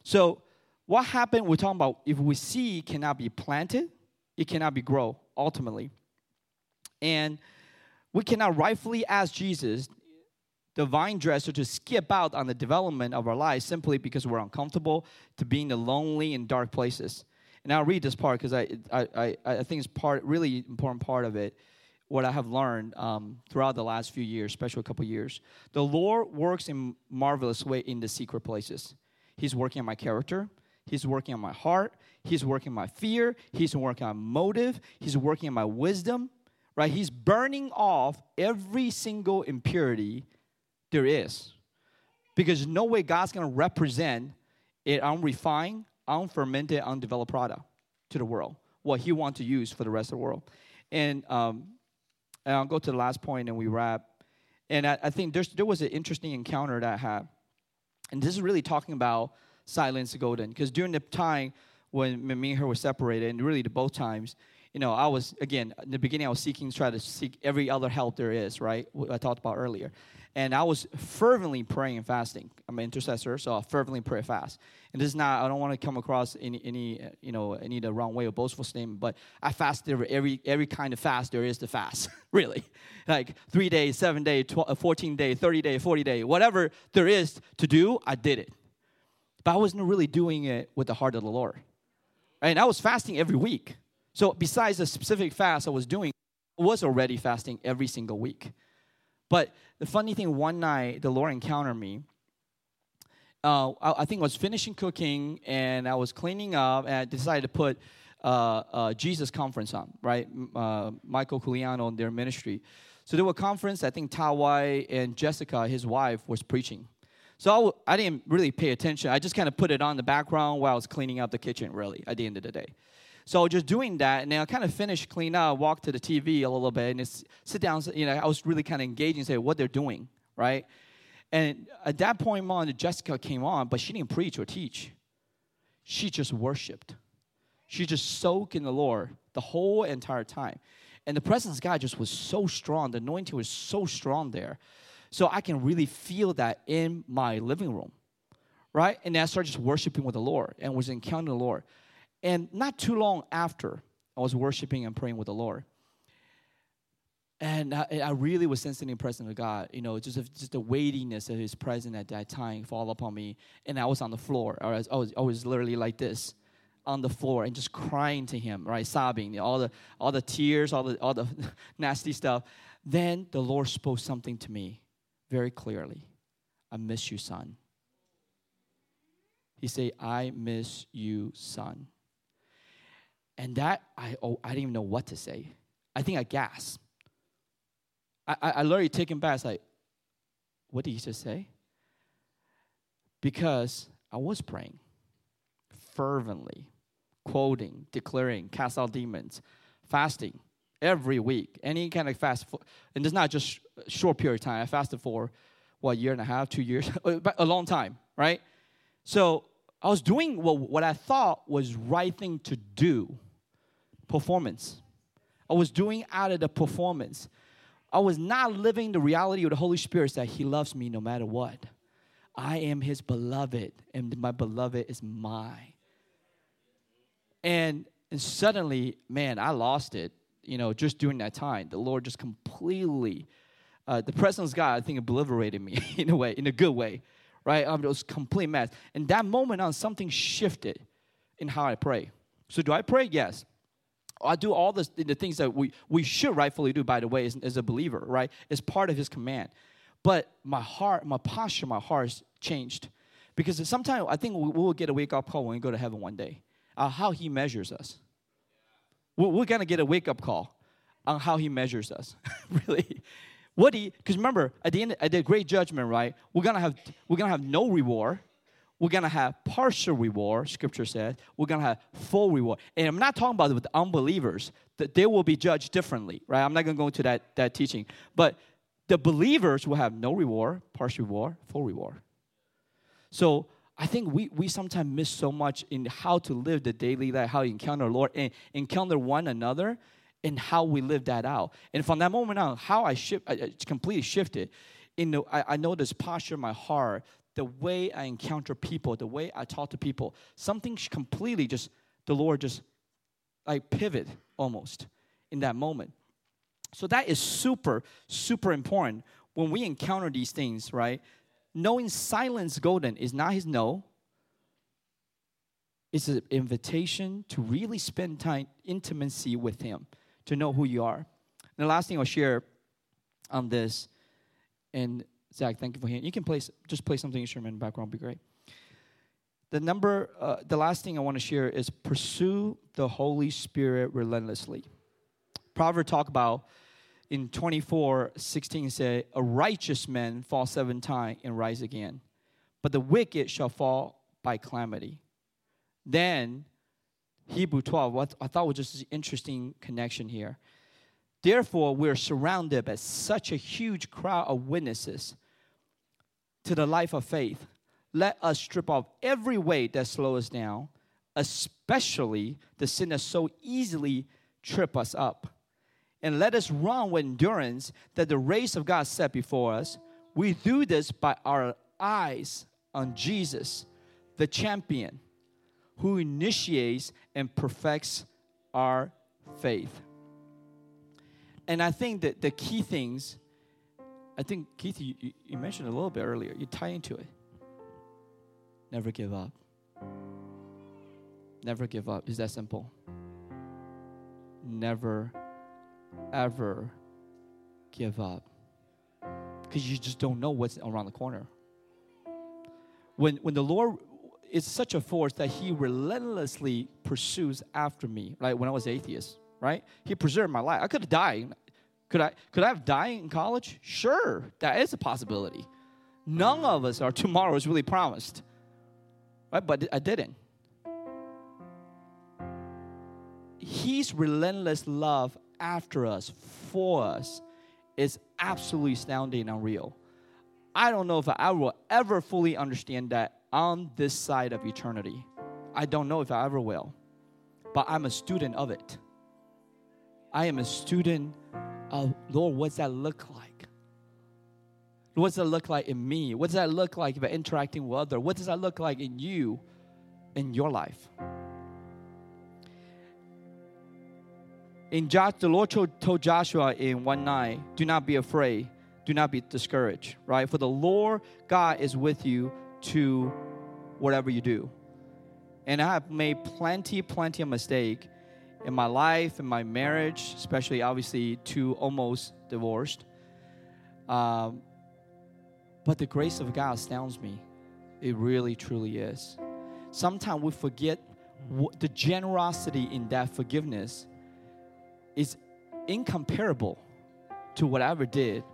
So what happened? We're talking about if we see cannot be planted, it cannot be grow ultimately, and we cannot rightfully ask Jesus the vine dresser to skip out on the development of our lives simply because we're uncomfortable to being in the lonely and dark places. And I'll read this part because I, I, I, I, think it's part really important part of it. What I have learned um, throughout the last few years, especially a couple years, the Lord works in marvelous way in the secret places. He's working on my character. He's working on my heart. He's working on my fear. He's working on motive. He's working on my wisdom. Right? He's burning off every single impurity there is. Because no way God's going to represent an unrefined, unfermented, undeveloped product to the world, what He wants to use for the rest of the world. And, um, and I'll go to the last point and we wrap. And I, I think there was an interesting encounter that I had. And this is really talking about silence golden. Because during the time when me and her were separated, and really the both times, you know, I was, again, in the beginning, I was seeking, try to seek every other help there is, right? What I talked about earlier. And I was fervently praying and fasting. I'm an intercessor, so I fervently pray fast. And this is not, I don't want to come across any, any you know, any the wrong way or boastful statement, but I fasted every, every kind of fast there is to fast, really. Like three days, seven days, 12, uh, 14 days, 30 days, 40 days, whatever there is to do, I did it. But I wasn't really doing it with the heart of the Lord. And I was fasting every week So besides the specific fast I was doing, I was already fasting every single week. But the funny thing, one night the Lord encountered me. Uh, I, I, think I was finishing cooking and I was cleaning up, and I decided to put uh, uh, Jesus conference on, right? Uh, Michael Koulianos and their ministry. So there was a conference. I think Tawai and Jessica, his wife, was preaching. So I, I didn't really pay attention. I just kind of put it on the background while I was cleaning up the kitchen, really, at the end of the day. So just doing that, and then I kind of finished clean up, walk to the TV a little bit, and just sit down. You know, I was really kind of engaging, and say what they're doing, right? And at that point, Mom, Jessica came on, but she didn't preach or teach. She just worshipped. She just soaked in the Lord the whole entire time. And the presence of God just was so strong. The anointing was so strong there. So I can really feel that in my living room, right? And I started just worshiping with the Lord and was encountering the Lord. And not too long after, I was worshiping and praying with the Lord. And I, I really was sensing the presence of God, you know, just, just the weightiness of His presence at that time fall upon me. And I was on the floor, or I was, I was, I was literally like this on the floor and just crying to him, right? Sobbing, all the all the tears, all the all the nasty stuff. Then the Lord spoke something to me very clearly. I miss you, son. He said, I miss you, son. And that, I, oh, I didn't even know what to say. I think I gasped. I, I, I literally taken back. It's like, what did he just say? Because I was praying fervently, quoting, declaring, cast out demons, fasting, every week, any kind of fast. For, and it's not just a short period of time. I fasted for what, a year and a half, two years, a long time, right? So I was doing what, what I thought was right thing to do, performance. I was doing out of the performance. I was not living the reality of the Holy Spirit that He loves me no matter what. I am His beloved, and my beloved is mine. And, and suddenly, man, I lost it you know, just during that time, the Lord just completely, uh, the presence of God, I think, obliterated me in a way, in a good way, right? It was complete mess. And that moment on, something shifted in how I pray. So do I pray? Yes. I do all this, the things that we, we should rightfully do, by the way, as, as a believer, right? It's part of his command. But my heart, my posture, my heart has changed. Because sometimes I think we will get a wake up call when we go to heaven one day. Uh, how he measures us we're going to get a wake up call on how he measures us. really. What he, because remember, at the end, at the great judgment, right? We're gonna have, we're gonna have no reward. We're gonna have partial reward. Scripture says we're gonna have full reward. And I'm not talking about with the unbelievers that they will be judged differently, right? I'm not gonna go into that that teaching, but the believers will have no reward, partial reward, full reward. So I think we, we sometimes miss so much in how to live the daily life, how to encounter Lord and encounter one another and how we live that out. And from that moment on, how I shift, I, completely shifted. In the, I, I know this posture in my heart, the way I encounter people, the way I talk to people, something completely just, the Lord just like pivot almost in that moment. So that is super, super important when we encounter these things, right? knowing silence golden is not his no. It's an invitation to really spend time, intimacy with him, to know who you are. And the last thing I'll share on this, and Zach, thank you for hearing. You can play, just play something instrument in the background, be great. The number, uh, the last thing I want to share is pursue the Holy Spirit relentlessly. Proverbs talk about in 24 16 say a righteous man fall seven times and rise again but the wicked shall fall by calamity then hebrew 12 what i thought was just an interesting connection here therefore we're surrounded by such a huge crowd of witnesses to the life of faith let us strip off every weight that slows us down especially the sin that so easily trip us up and let us run with endurance that the race of God set before us. We do this by our eyes on Jesus, the champion, who initiates and perfects our faith. And I think that the key things, I think, Keith, you, you mentioned a little bit earlier, you tie into it. Never give up. Never give up. Is that simple? never, ever give up because you just don't know what's around the corner. When, when the Lord is such a force that He relentlessly pursues after me, right? When I was atheist, right? He preserved my life. I could have died. Could I, could I have died in college? Sure, that is a possibility. None of us are tomorrow is really promised, right? But I didn't. His relentless love after us, for us, is absolutely astounding and unreal. I don't know if I will ever fully understand that on this side of eternity. I don't know if I ever will, but I'm a student of it. I am a student of, Lord, what's that look like? What does that look like in me? What does that look like if interacting with others? What does that look like in you, in your life? In Josh, the Lord told Joshua in 1 9, do not be afraid, do not be discouraged, right? For the Lord God is with you to whatever you do. And I have made plenty, plenty of mistake in my life, in my marriage, especially obviously two almost divorced. Um, but the grace of God astounds me. It really, truly is. Sometimes we forget the generosity in that forgiveness is incomparable to what I ever did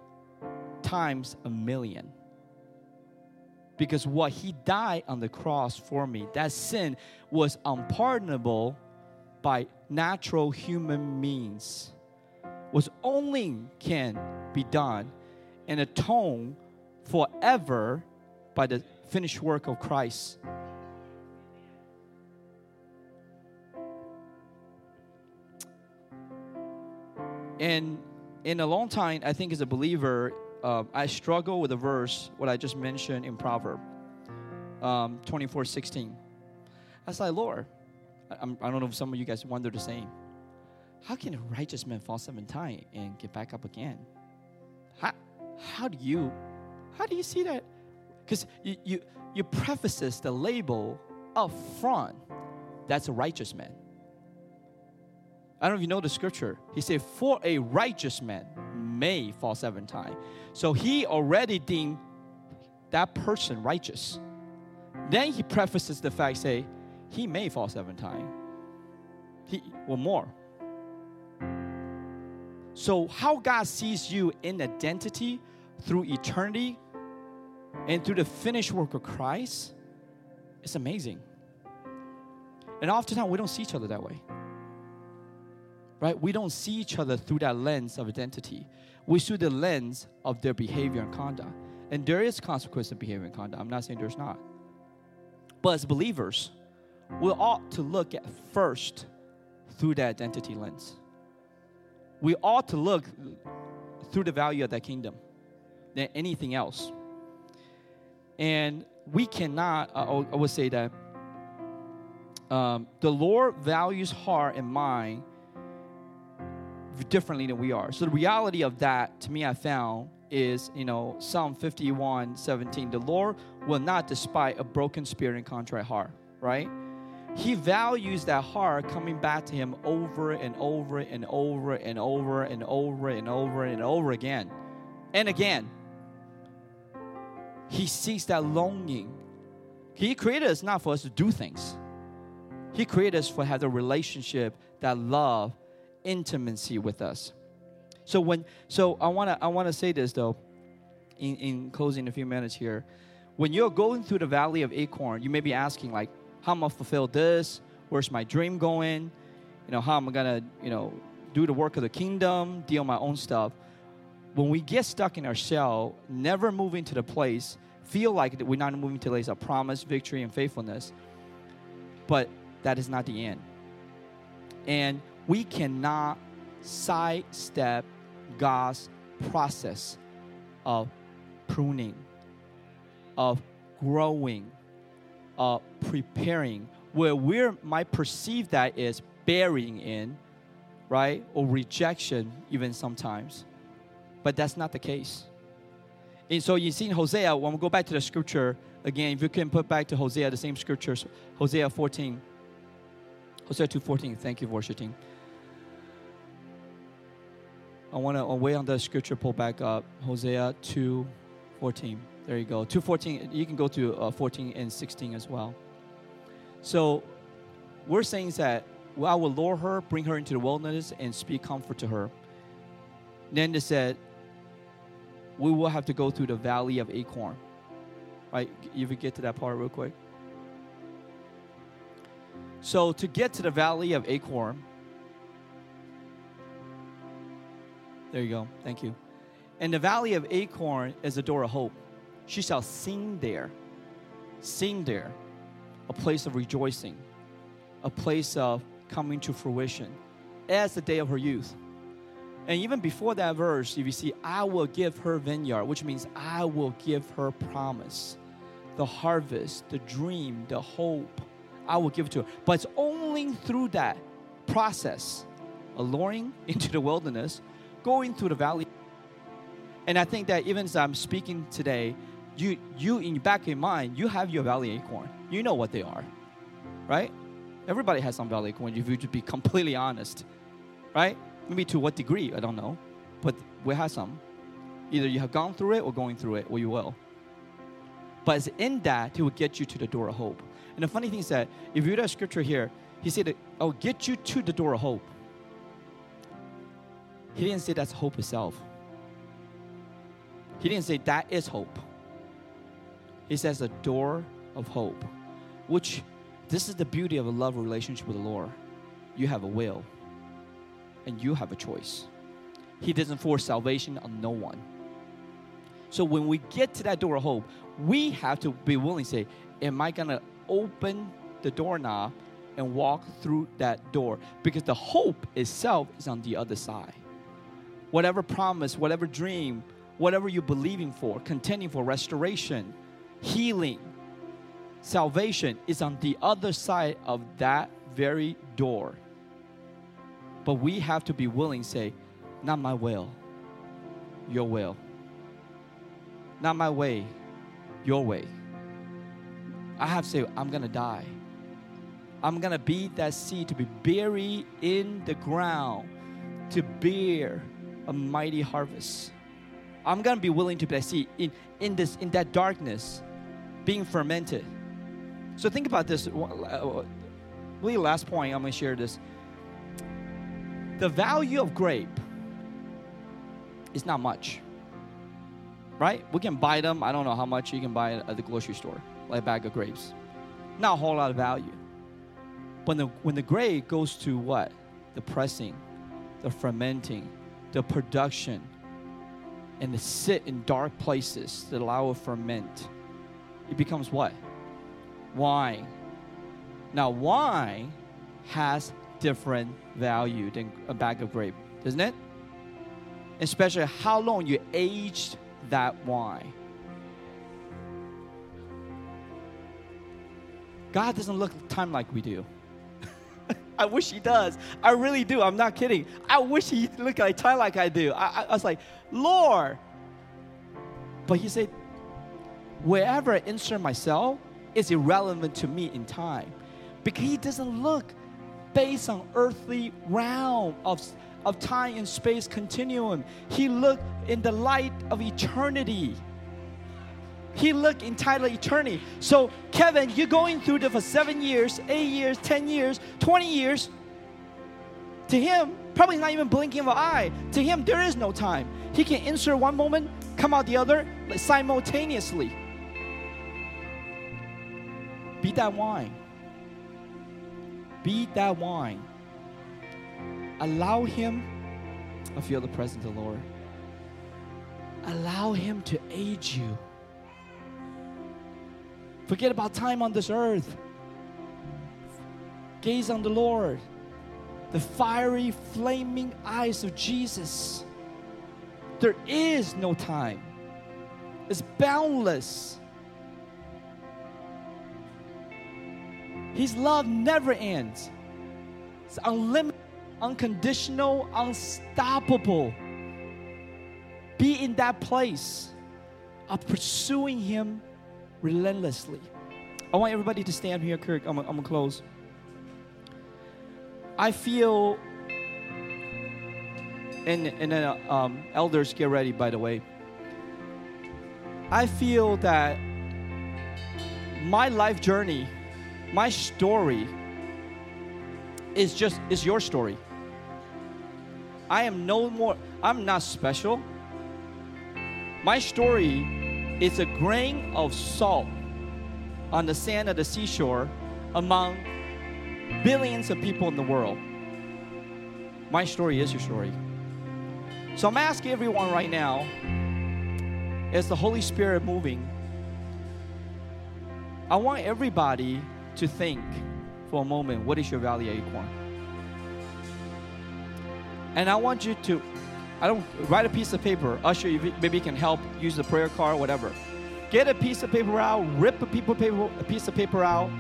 times a million. Because what he died on the cross for me, that sin was unpardonable by natural human means, was only can be done and atone forever by the finished work of Christ And in a long time, I think as a believer, uh, I struggle with the verse, what I just mentioned in Proverb um, 24 16. I was Lord, I, I don't know if some of you guys wonder the same. How can a righteous man fall seven times and get back up again? How, how do you how do you see that? Because you, you you prefaces the label up front. That's a righteous man. I don't know if you know the scripture. He said, For a righteous man may fall seven times. So he already deemed that person righteous. Then he prefaces the fact, say, he may fall seven times. He or more. So how God sees you in identity through eternity and through the finished work of Christ, it's amazing. And oftentimes we don't see each other that way right? We don't see each other through that lens of identity. We see the lens of their behavior and conduct. And there is consequence of behavior and conduct. I'm not saying there's not. But as believers, we ought to look at first through that identity lens. We ought to look through the value of that kingdom than anything else. And we cannot, uh, I would say that um, the Lord values heart and mind differently than we are. So the reality of that, to me, I found is, you know, Psalm 51, 17. The Lord will not despise a broken spirit and contrite heart, right? He values that heart coming back to Him over and over and over and over and over and over and over again and again. He sees that longing. He created us not for us to do things. He created us for have a relationship, that love, intimacy with us. So when so I want to I want to say this though in in closing a few minutes here. When you're going through the valley of Achor, you may be asking like how am I fulfill this? Where's my dream going? You know, how am I to, you know, do the work of the kingdom, deal my own stuff? When we get stuck in our shell, never moving to the place, feel like we're not moving to the place of promise, victory, and faithfulness. But that is not the end. And we cannot sidestep God's process of pruning, of growing, of preparing, where we might perceive that is burying in, right? Or rejection, even sometimes. But that's not the case. And so you see in Hosea, when we go back to the scripture again, if you can put back to Hosea the same scriptures, Hosea 14. Hosea 2.14, thank you, worship team. I want to wait on the scripture pull back up. Hosea 2 14. There you go. 214. You can go to uh, 14 and 16 as well. So we're saying that well, I will lure her, bring her into the wilderness, and speak comfort to her. Then they said, we will have to go through the valley of Achor. Right? You could get to that part real quick. So to get to the valley of Achor, there you go. Thank you. And the valley of Achor is a door of hope. She shall sing there, sing there, a place of rejoicing, a place of coming to fruition as the day of her youth. And even before that verse, if you see, I will give her vineyard, which means I will give her promise, the harvest, the dream, the hope. I will give it to her. But it's only through that process, alluring into the wilderness, going through the valley. And I think that even as I'm speaking today, you, you in back your mind, you have your valley Achor. You know what they are, right? Everybody has some valley Achor. If you to be completely honest, right? Maybe to what degree, I don't know. But we have some. Either you have gone through it or going through it, or you will. But it's in that he will get you to the door of hope. And the funny thing is that if you read that scripture here, he said, I'll get you to the door of hope. He didn't say that's hope itself. He didn't say that is hope. He says a door of hope, which this is the beauty of a love relationship with the Lord. You have a will and you have a choice. He doesn't force salvation on no one. So when we get to that door of hope, we have to be willing to say, Am I going to open the doorknob and walk through that door? Because the hope itself is on the other side. Whatever promise, whatever dream, whatever you're believing for, contending for restoration, healing, salvation is on the other side of that very door. But we have to be willing say, not my will, your will. Not my way, your way. I have to say, I'm to die. I'm to be that seed to be buried in the ground to bear a mighty harvest. I'm to be willing to be that seed in, in, this, in that darkness being fermented. So think about this. Really, uh, last point, I'm going to share this. The value of grape is not much, right? We can buy them. I don't know how much you can buy at the grocery store, like a bag of grapes. Not a whole lot of value. But the, when the grape goes to what? The pressing, the fermenting, the production, and to sit in dark places that allow it ferment, it becomes what? Wine. Now, wine has different value than a bag of grape, doesn't it? Especially how long you aged that wine. God doesn't look time like we do. I wish he does. I really do. I'm not kidding. I wish he looked like time like I do. I, I, I was like, Lord. But he said, wherever I insert myself is irrelevant to me in time. Because he doesn't look based on earthly realm of, of time and space continuum. He looked in the light of eternity. He looked entitled eternity. So, Kevin, you're going through this for seven years, eight years, 10 years, 20 years. To him, probably not even blinking of an eye. To him, there is no time. He can insert one moment, come out the other simultaneously. Be that wine. Be that wine. Allow Him, I feel the presence of the Lord. Allow Him to aid you. Forget about time on this earth. Gaze on the Lord, the fiery, flaming eyes of Jesus. There is no time, it's boundless. His love never ends. It's unlimited, unconditional, unstoppable. Be in that place of pursuing Him relentlessly. I want everybody to stand here, Kirk. I'm, I'm gonna close. I feel and and then uh, um, elders get ready. By the way, I feel that my life journey, my story, is just is your story. I am no more. I'm not special. My story is a grain of salt on the sand of the seashore among billions of people in the world. My story is your story. So I'm asking everyone right now, as the Holy Spirit moving, I want everybody to think for a moment what is your Valley Achor? And I want you to, I don't write a piece of paper. Usher, maybe you can help use the prayer card, whatever. Get a piece of paper out, rip a, paper, a piece of paper out,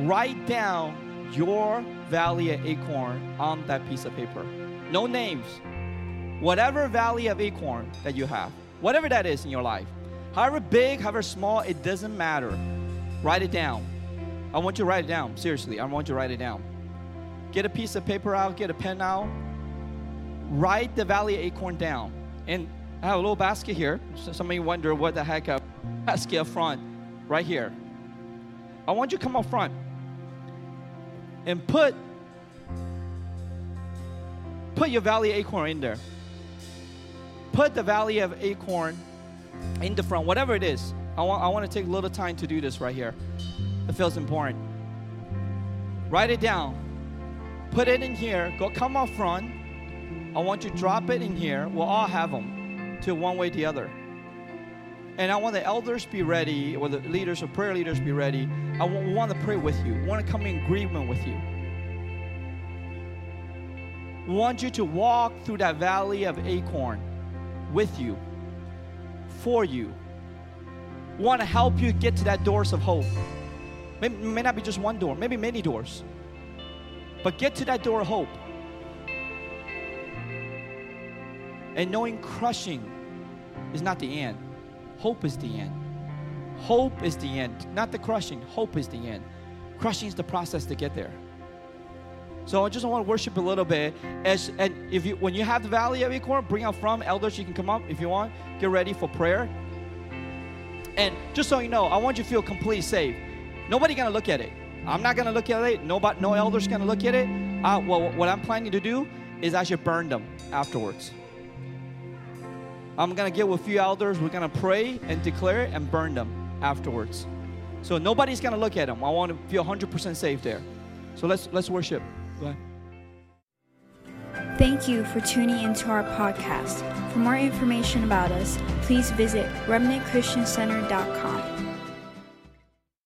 write down your valley of Achor on that piece of paper. No names. Whatever valley of Achor that you have, whatever that is in your life, however big, however small, it doesn't matter. Write it down. I want you to write it down. Seriously, I want you to write it down. Get a piece of paper out, get a pen out, write the valley Achor down. And I have a little basket here. So some of you wonder what the heck a basket up front, right here. I want you to come up front and put put your valley Achor in there. Put the valley of Achor in the front, whatever it is. I want, I want to take a little time to do this right here. It feels important. Write it down. Put it in here. Go come up front. I want you to drop it in here. We'll all have them to one way or the other. And I want the elders be ready, or the leaders or prayer leaders be ready. I want, to pray with you. Want to come in agreement with you. Want you to walk through that valley of Achor with you, for you. Want to help you get to that doors of hope. Maybe, may not be just one door, maybe many doors. But get to that door of hope. And knowing crushing is not the end, hope is the end. Hope is the end, not the crushing. Hope is the end. Crushing is the process to get there. So I just want to worship a little bit. As and if you when you have the valley of Achor, bring out from elders. You can come up if you want. Get ready for prayer. And just so you know, I want you to feel completely safe. Nobody gonna look at it. I'm not gonna look at it. Nobody, no elders gonna look at it. Uh, well, what I'm planning to do is I should burn them afterwards. I'm gonna get with a few elders. We're gonna pray and declare it and burn them afterwards. So nobody's gonna look at them. I want to feel 100% safe there. So let's let's worship. Go ahead. Thank you for tuning into our podcast. For more information about us, please visit remnantchristiancenter.com.